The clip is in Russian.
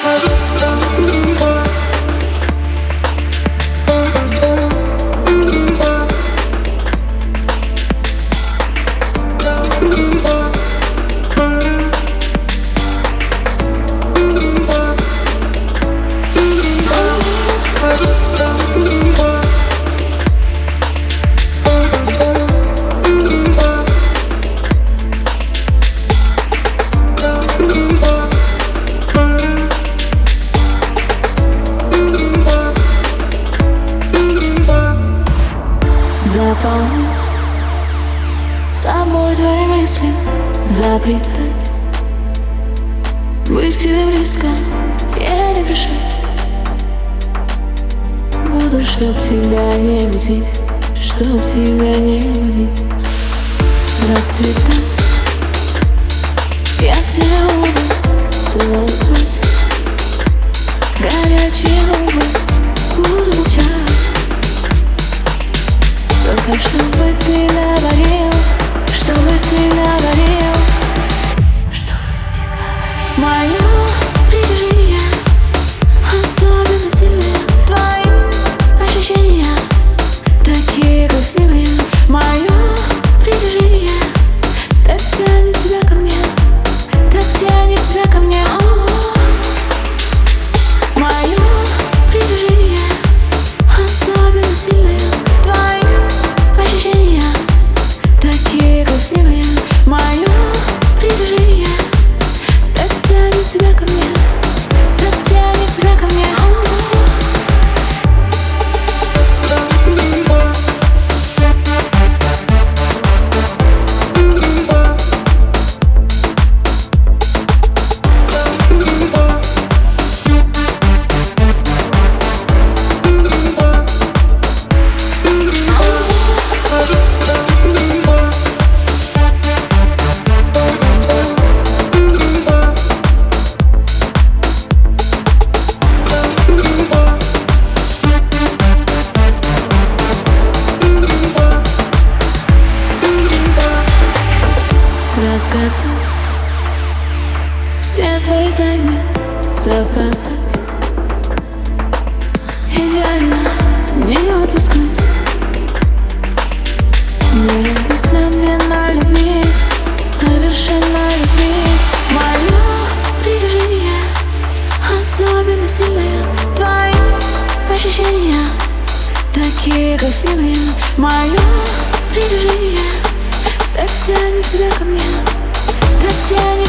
Thank you. Заполнить собой твои мысли Заплетать Быть к тебе близко не грешить Буду, чтоб тебя не будить Чтоб тебя не будить. Расцветать Я к тебе губы целовать только чтобы ты говорил, Разгадать все твои тайны Совпадать Идеально не упускать Необыкновенно любить Совершенно любить Мое притяжение Особенно сильное Твои ощущения Такие красивые Мое притяжение так тянет тебя ко мне, так тянет тебя ко мне.